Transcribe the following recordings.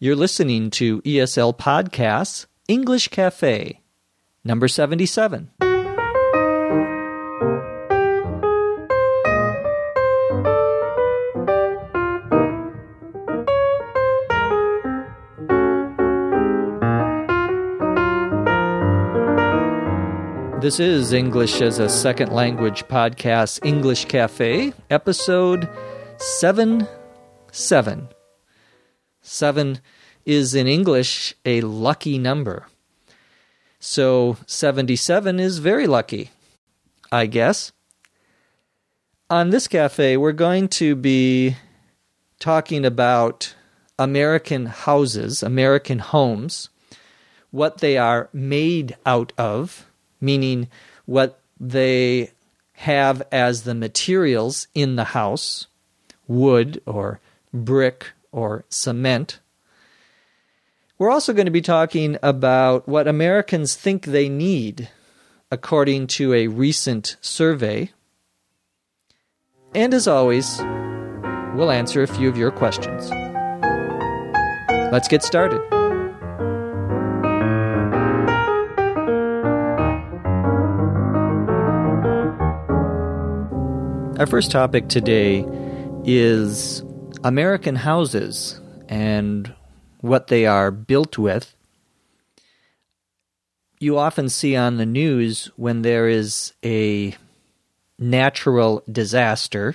You're listening to ESL Podcasts English Cafe, number 77. This is English as a Second Language Podcast English Cafe, episode 7 7. 7 is in English a lucky number. So 77 is very lucky, I guess. On this cafe, we're going to be talking about American houses, American homes, what they are made out of, meaning what they have as the materials in the house wood or brick or cement. We're also going to be talking about what Americans think they need, according to a recent survey. And as always, we'll answer a few of your questions. Let's get started. Our first topic today is American houses and what they are built with. You often see on the news when there is a natural disaster.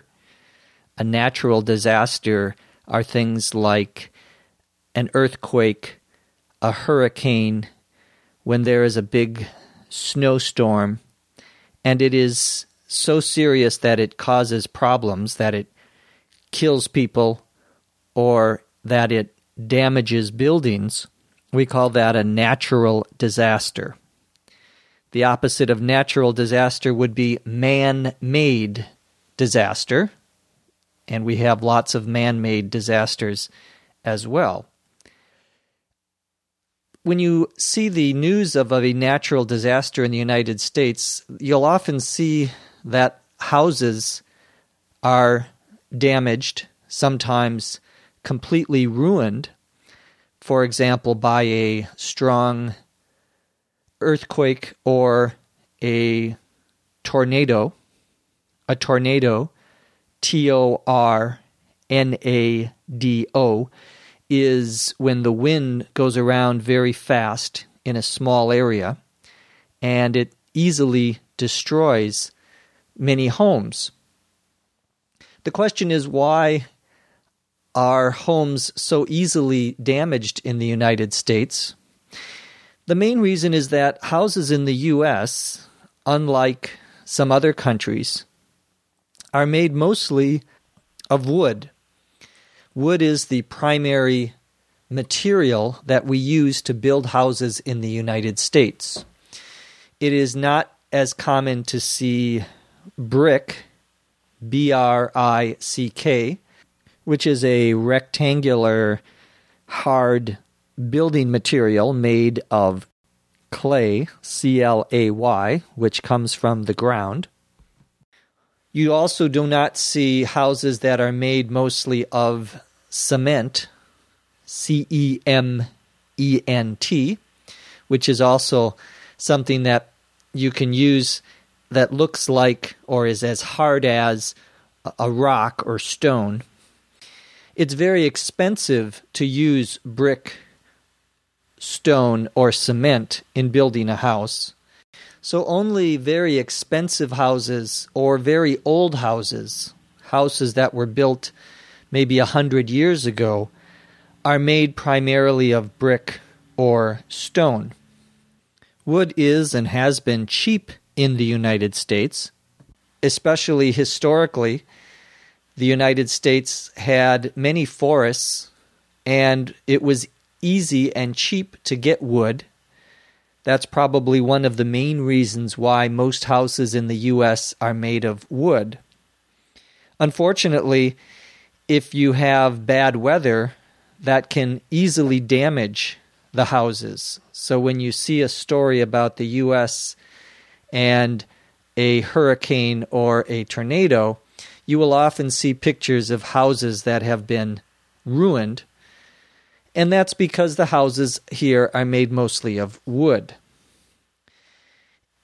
A natural disaster are things like an earthquake, a hurricane, when there is a big snowstorm, and it is so serious that it causes problems, that it kills people or that it damages buildings, we call that a natural disaster. The opposite of natural disaster would be man made disaster, and we have lots of man made disasters as well. When you see the news of, a natural disaster in the United States, you'll often see that houses are damaged, sometimes completely ruined, for example, by a strong earthquake or a tornado. A tornado, T O R N A D O, is when the wind goes around very fast in a small area and it easily destroys many homes. The question is why are homes so easily damaged in the United States? The main reason is that houses in the US, unlike some other countries, are made mostly of wood. Wood is the primary material that we use to build houses in the United States. It is not as common to see brick B R I C K, which is a rectangular, hard building material made of clay, C L A Y, which comes from the ground. You also do not see houses that are made mostly of cement, C E M E N T, which is also something that you can use that looks like or is as hard as a rock or stone. It's very expensive to use brick, stone, or cement in building a house. So only very expensive houses or very old houses, houses that were built maybe a hundred years ago, are made primarily of brick or stone. Wood is and has been cheap in the United States, especially historically. The United States had many forests, and it was easy and cheap to get wood. That's probably one of the main reasons why most houses in the U.S. are made of wood. Unfortunately, if you have bad weather, that can easily damage the houses. So when you see a story about the U.S and a hurricane or a tornado, you will often see pictures of houses that have been ruined. And that's because the houses here are made mostly of wood.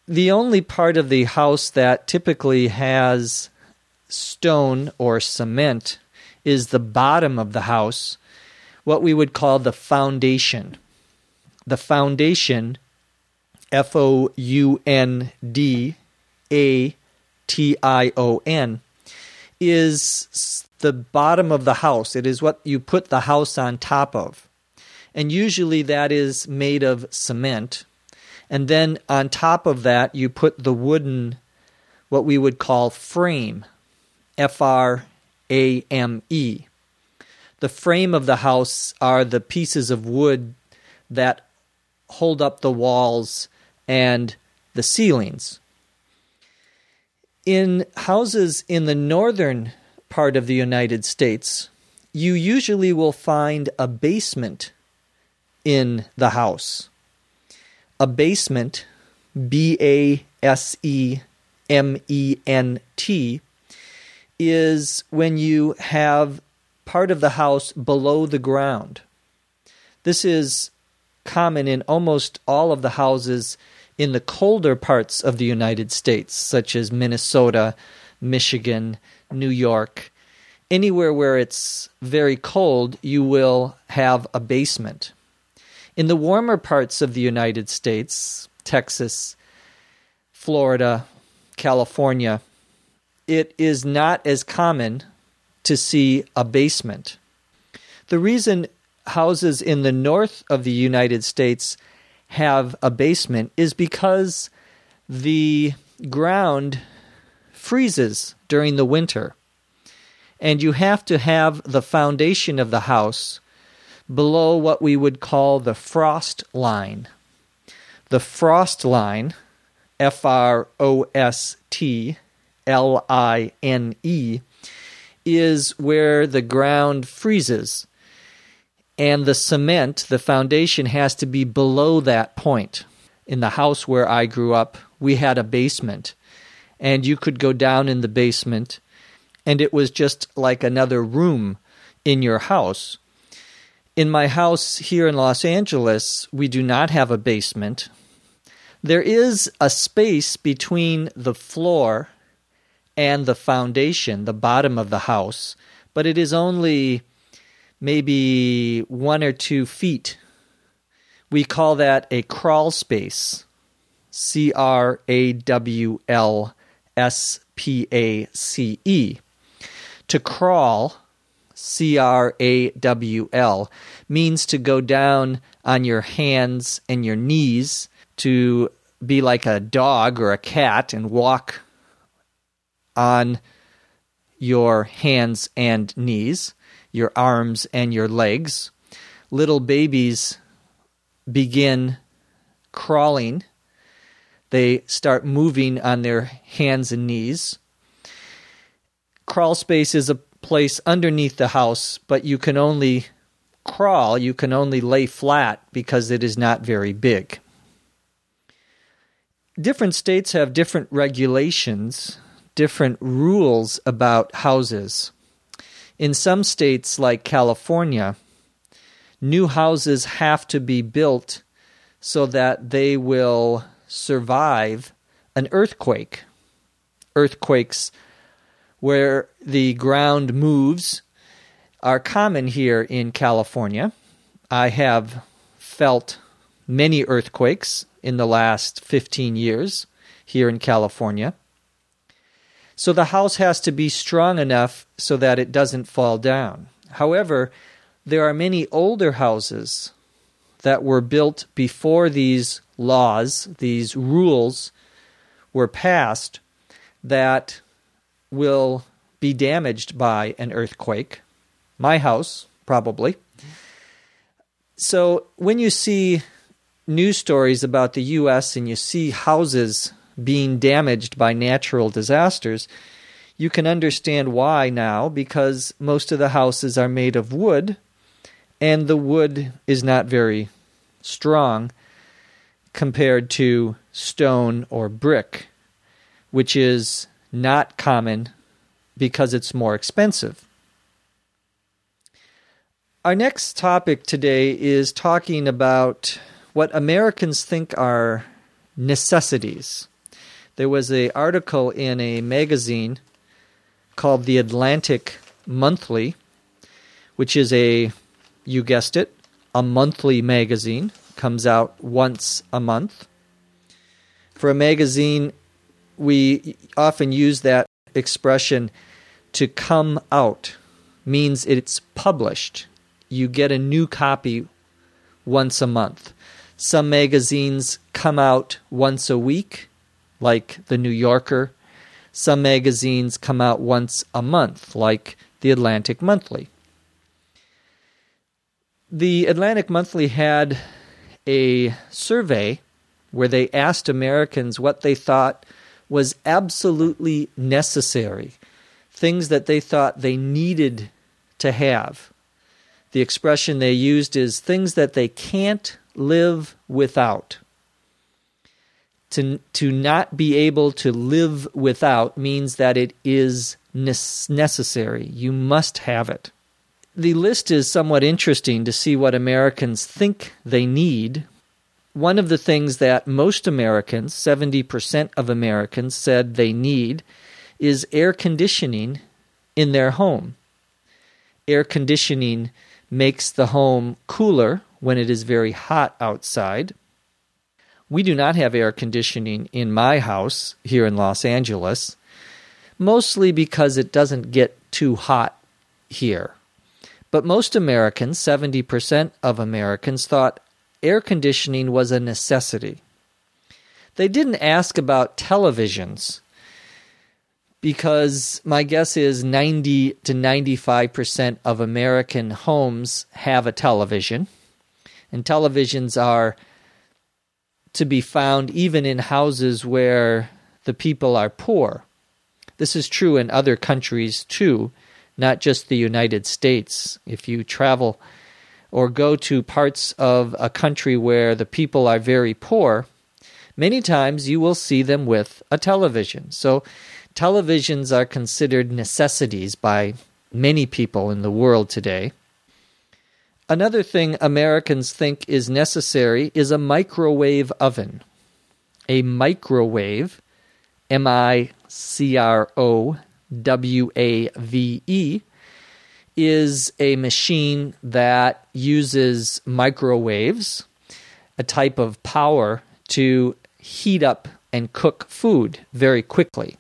The only part of the house that typically has stone or cement is the bottom of the house, what we would call the foundation. The foundation, F O U N D A T I O N, is the bottom of the house. It is what you put the house on top of. And usually that is made of cement. And then on top of that, you put the wooden, what we would call frame, F R A M E. The frame of the house are the pieces of wood that hold up the walls and the ceilings. In houses in the northern part of the United States, you usually will find a basement in the house. A basement, B A S E M E N T, is when you have part of the house below the ground. This is common in almost all of the houses in the colder parts of the United States, such as Minnesota, Michigan, New York, anywhere where it's very cold, you will have a basement. In the warmer parts of the United States, Texas, Florida, California, it is not as common to see a basement. The reason houses in the north of the United States have a basement is because the ground freezes during the winter. And you have to have the foundation of the house below what we would call the frost line. The frost line, F R O S T L I N E, is where the ground freezes. And the cement, the foundation, has to be below that point. In the house where I grew up, we had a basement and you could go down in the basement, and it was just like another room in your house. In my house here in Los Angeles, we do not have a basement. There is a space between the floor and the foundation, the bottom of the house, but it is only maybe one or two feet. We call that a crawl space. C R A W L S P A C E. To crawl, C R A W L, means to go down on your hands and your knees, to be like a dog or a cat and walk on your hands and knees, your arms and your legs. Little babies begin crawling they start moving on their hands and knees. Crawl space is a place underneath the house, but you can only crawl, you can only lay flat because it is not very big. Different states have different regulations, different rules about houses. In some states, like California, new houses have to be built so that they will survive an earthquake. Earthquakes where the ground moves are common here in California. I have felt many earthquakes in the last 15 years here in California. So the house has to be strong enough so that it doesn't fall down. However, there are many older houses that were built before these laws, these rules were passed that will be damaged by an earthquake. My house, probably. So when you see news stories about the U.S. and you see houses being damaged by natural disasters, you can understand why now because most of the houses are made of wood and the wood is not very strong compared to stone or brick, which is not common because it's more expensive. Our next topic today is talking about what Americans think are necessities. There was an article in a magazine called The Atlantic Monthly, which is a, you guessed it, a monthly magazine. Comes out once a month. For a magazine, we often use that expression to come out, means it's published you get a new copy once a month. Some magazines come out once a week, like The New Yorker. Some magazines come out once a month, like The Atlantic Monthly. The Atlantic Monthly had a survey where they asked Americans what they thought was absolutely necessary, things that they thought they needed to have the expression they used is things that they can't live without. To, to not be able to live without means that it is necessary. You must have it. The list is somewhat interesting to see what Americans think they need. One of the things that most Americans, 70% of Americans, said they need is air conditioning in their home. Air conditioning makes the home cooler when it is very hot outside. We do not have air conditioning in my house here in Los Angeles, mostly because it doesn't get too hot here. But most Americans, 70% of Americans, thought air conditioning was a necessity. They didn't ask about televisions because my guess is 90 to 95% of American homes have a television. And televisions are to be found even in houses where the people are poor. This is true in other countries too, not just the United States. If you travel or go to parts of a country where the people are very poor, many times you will see them with a television. So televisions are considered necessities by many people in the world today. Another thing Americans think is necessary is a microwave oven. A microwave, M I C R O W A V E, is a machine that uses microwaves, a type of power, to heat up and cook food very quickly.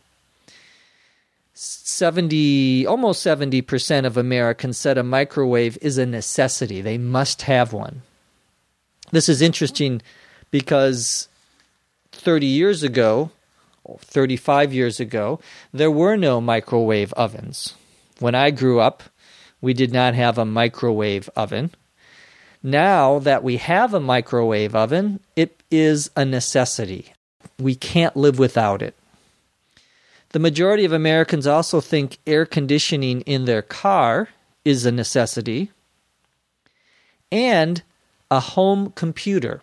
70 almost 70% of Americans said a microwave is a necessity. They must have one. This is interesting because 30 years ago, 35 years ago, there were no microwave ovens. When I grew up, we did not have a microwave oven. Now that we have a microwave oven, it is a necessity. We can't live without it. The majority of Americans also think air conditioning in their car is a necessity and a home computer.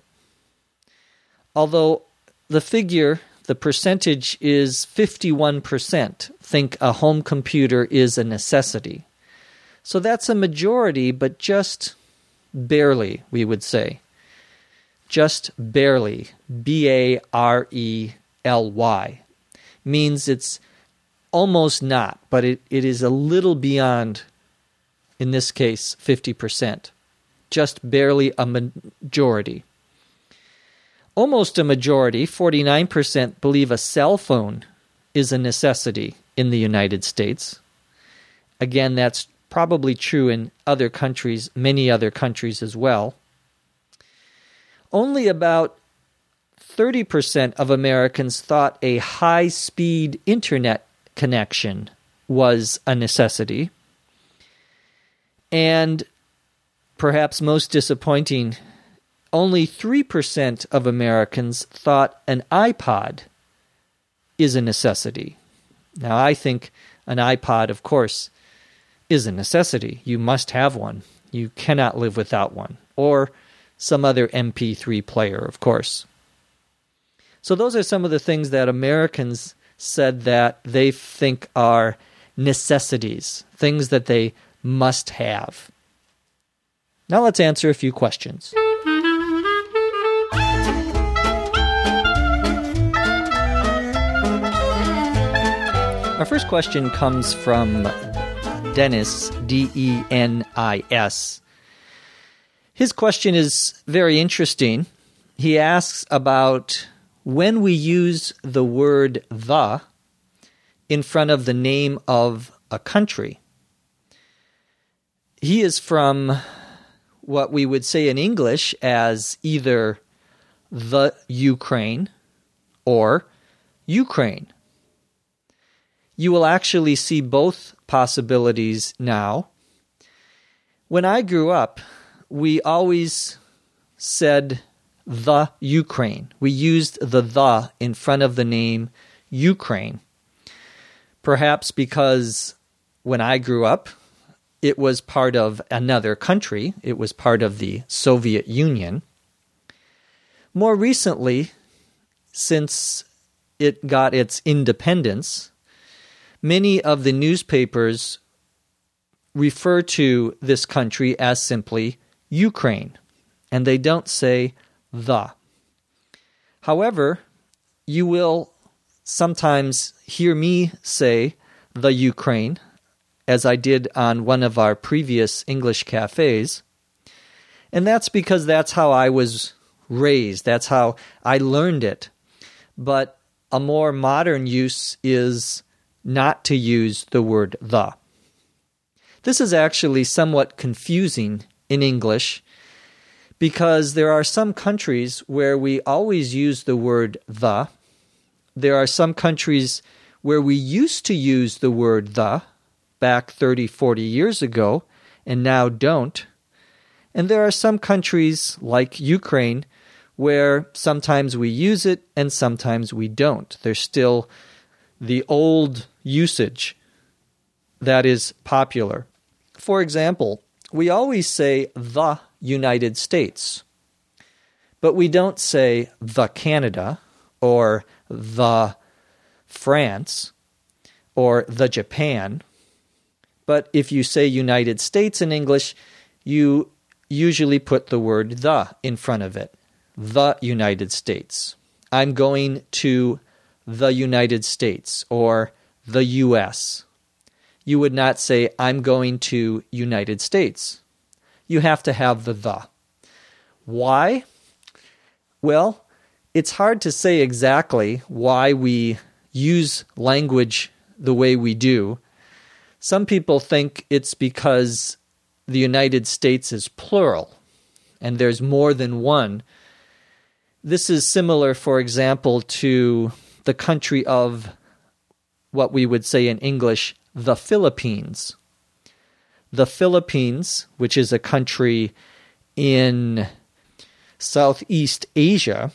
Although the figure, the percentage is 51%, think a home computer is a necessity. So that's a majority, but just barely, we would say. Just barely. B A R E L Y means it's almost not, but it, it is a little beyond, in this case, 50%. Just barely a majority. Almost a majority, 49%, believe a cell phone is a necessity in the United States. Again, that's probably true in other countries, many other countries as well. Only about 30% of Americans thought a high speed internet connection was a necessity. And perhaps most disappointing, only 3% of Americans thought an iPod is a necessity. Now, I think an iPod, of course, is a necessity. You must have one. You cannot live without one. Or some other MP3 player, of course. So those are some of the things that Americans said that they think are necessities, things that they must have. Now let's answer a few questions. Our first question comes from Denis, D E N I S. His question is very interesting. He asks about when we use the word the in front of the name of a country. He is from what we would say in English as either the Ukraine or Ukraine you will actually see both possibilities now. When I grew up, we always said the Ukraine. We used the the in front of the name Ukraine. Perhaps because when I grew up, it was part of another country, it was part of the Soviet Union. More recently, since it got its independence, many of the newspapers refer to this country as simply Ukraine, and they don't say the. However, you will sometimes hear me say the Ukraine, as I did on one of our previous English cafes. And that's because that's how I was raised, that's how I learned it. But a more modern use is not to use the word the. This is actually somewhat confusing in English because there are some countries where we always use the word the. There are some countries where we used to use the word the back 30, 40 years ago and now don't. And there are some countries like Ukraine where sometimes we use it and sometimes we don't. There's still the old usage that is popular. For example, we always say the United States, but we don't say the Canada or the France or the Japan. But if you say United States in English, you usually put the word the in front of it. The United States. I'm going to the United States or the US. You would not say, I'm going to United States. You have to have the the. Why? Well, it's hard to say exactly why we use language the way we do. Some people think it's because the United States is plural and there's more than one. This is similar, for example, to the country of what we would say in English, the Philippines. The Philippines, which is a country in Southeast Asia,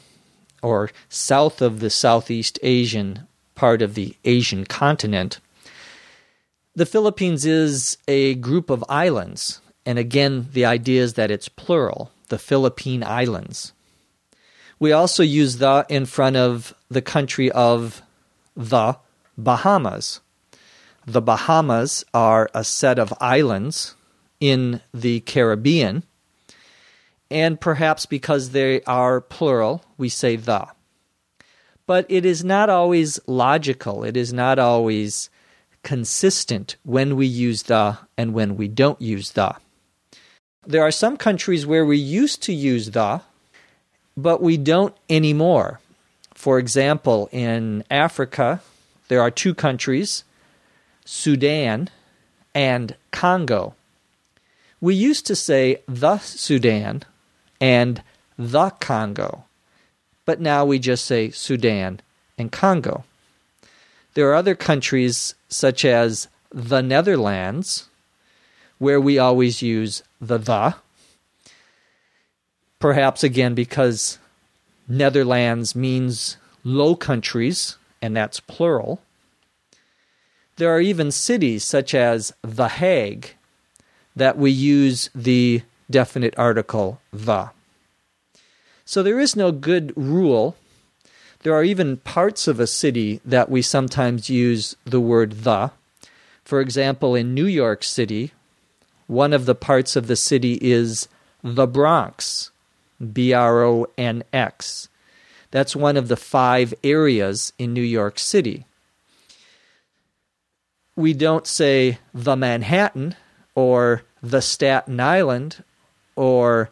or south of the Southeast Asian part of the Asian continent, the Philippines is a group of islands. And again, the idea is that it's plural, the Philippine Islands. We also use the in front of the country of the Bahamas. The Bahamas are a set of islands in the Caribbean, and perhaps because they are plural, we say the. But it is not always logical, it is not always consistent when we use the and when we don't use the. There are some countries where we used to use the, but we don't anymore. For example, in Africa, there are two countries, Sudan and Congo. We used to say the Sudan and the Congo, but now we just say Sudan and Congo. There are other countries, such as the Netherlands, where we always use the the. Perhaps again because Netherlands means low countries and that's plural. There are even cities such as The Hague that we use the definite article the. So there is no good rule. There are even parts of a city that we sometimes use the word the. For example, in New York City, one of the parts of the city is the Bronx, B R O N X. That's one of the five areas in New York City. We don't say the Manhattan or the Staten Island or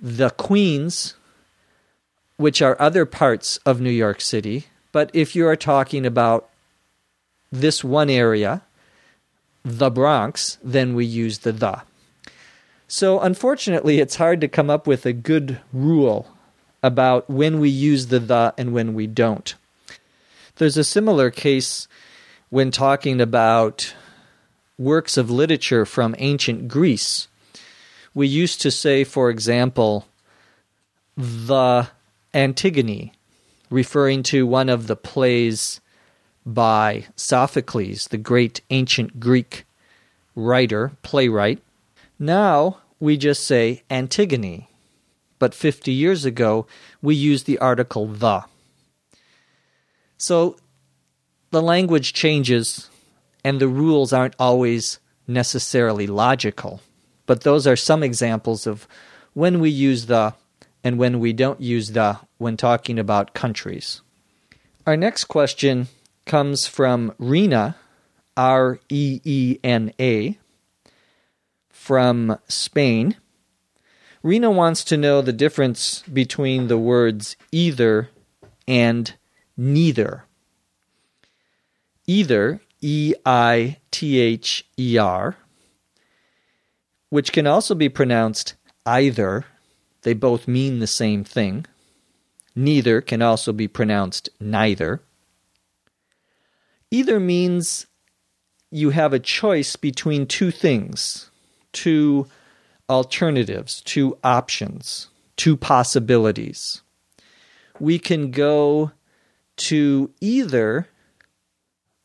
the Queens, which are other parts of New York City. But if you are talking about this one area, the Bronx, then we use the the. So, unfortunately, it's hard to come up with a good rule about when we use the the and when we don't. There's a similar case when talking about works of literature from ancient Greece. We used to say, for example, the Antigone, referring to one of the plays by Sophocles, the great ancient Greek writer, playwright. Now we just say Antigone, but 50 years ago we used the article the. So the language changes and the rules aren't always necessarily logical, but those are some examples of when we use the and when we don't use the when talking about countries. Our next question comes from Reena, R E E N A, from Spain. Reena wants to know the difference between the words either and neither. Either, E I T H E R, which can also be pronounced either. They both mean the same thing. Neither can also be pronounced neither. Either means you have a choice between two things, two alternatives, two options, two possibilities. We can go to either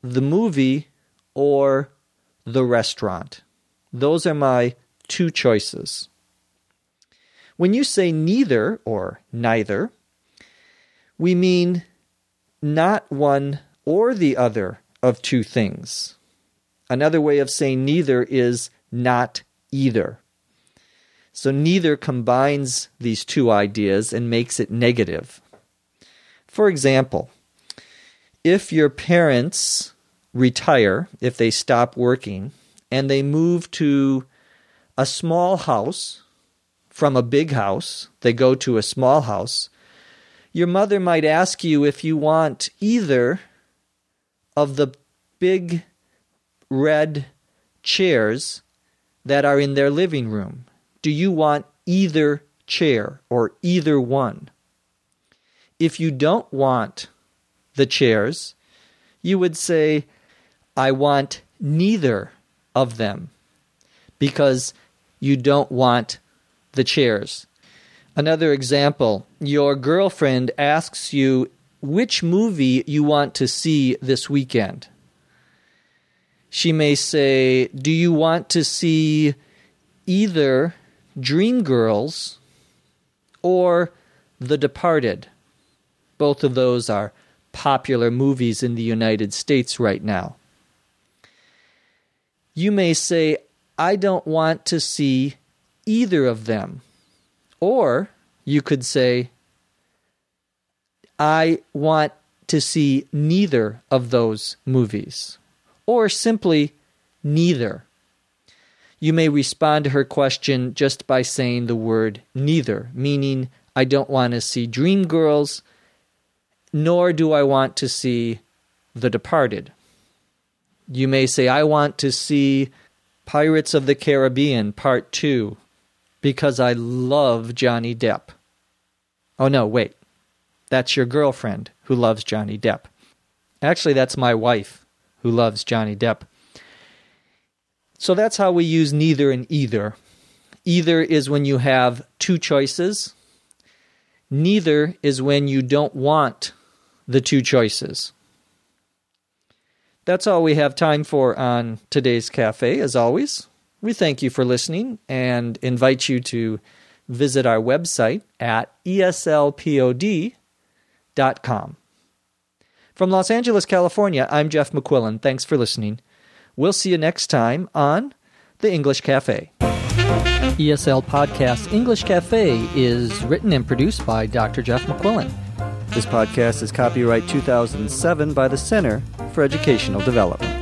the movie or the restaurant. Those are my two choices. When you say neither or neither, we mean not one or the other of two things. Another way of saying neither is not either. So neither combines these two ideas and makes it negative. For example, if your parents retire, if they stop working, and they move to a small house from a big house, they go to a small house, your mother might ask you if you want either of the big red chairs that are in their living room. Do you want either chair or either one? If you don't want the chairs, you would say, I want neither of them because you don't want the chairs. Another example your girlfriend asks you which movie you want to see this weekend. She may say, Do you want to see either Dreamgirls or The Departed? Both of those are popular movies in the United States right now. You may say, I don't want to see either of them. Or you could say, I want to see neither of those movies, or simply neither. You may respond to her question just by saying the word neither, meaning I don't want to see Dreamgirls, nor do I want to see The Departed. You may say, I want to see Pirates of the Caribbean Part 2 because I love Johnny Depp. Oh, no, wait. That's your girlfriend who loves Johnny Depp. Actually, that's my wife who loves Johnny Depp. So that's how we use neither and either. Either is when you have two choices, neither is when you don't want the two choices. That's all we have time for on today's cafe, as always. We thank you for listening and invite you to visit our website at eslpod.com from Los Angeles, California, I'm Jeff McQuillan. Thanks for listening. We'll see you next time on The English Cafe. ESL Podcast English Cafe is written and produced by Dr. Jeff McQuillan. This podcast is copyright 2007 by the Center for Educational Development.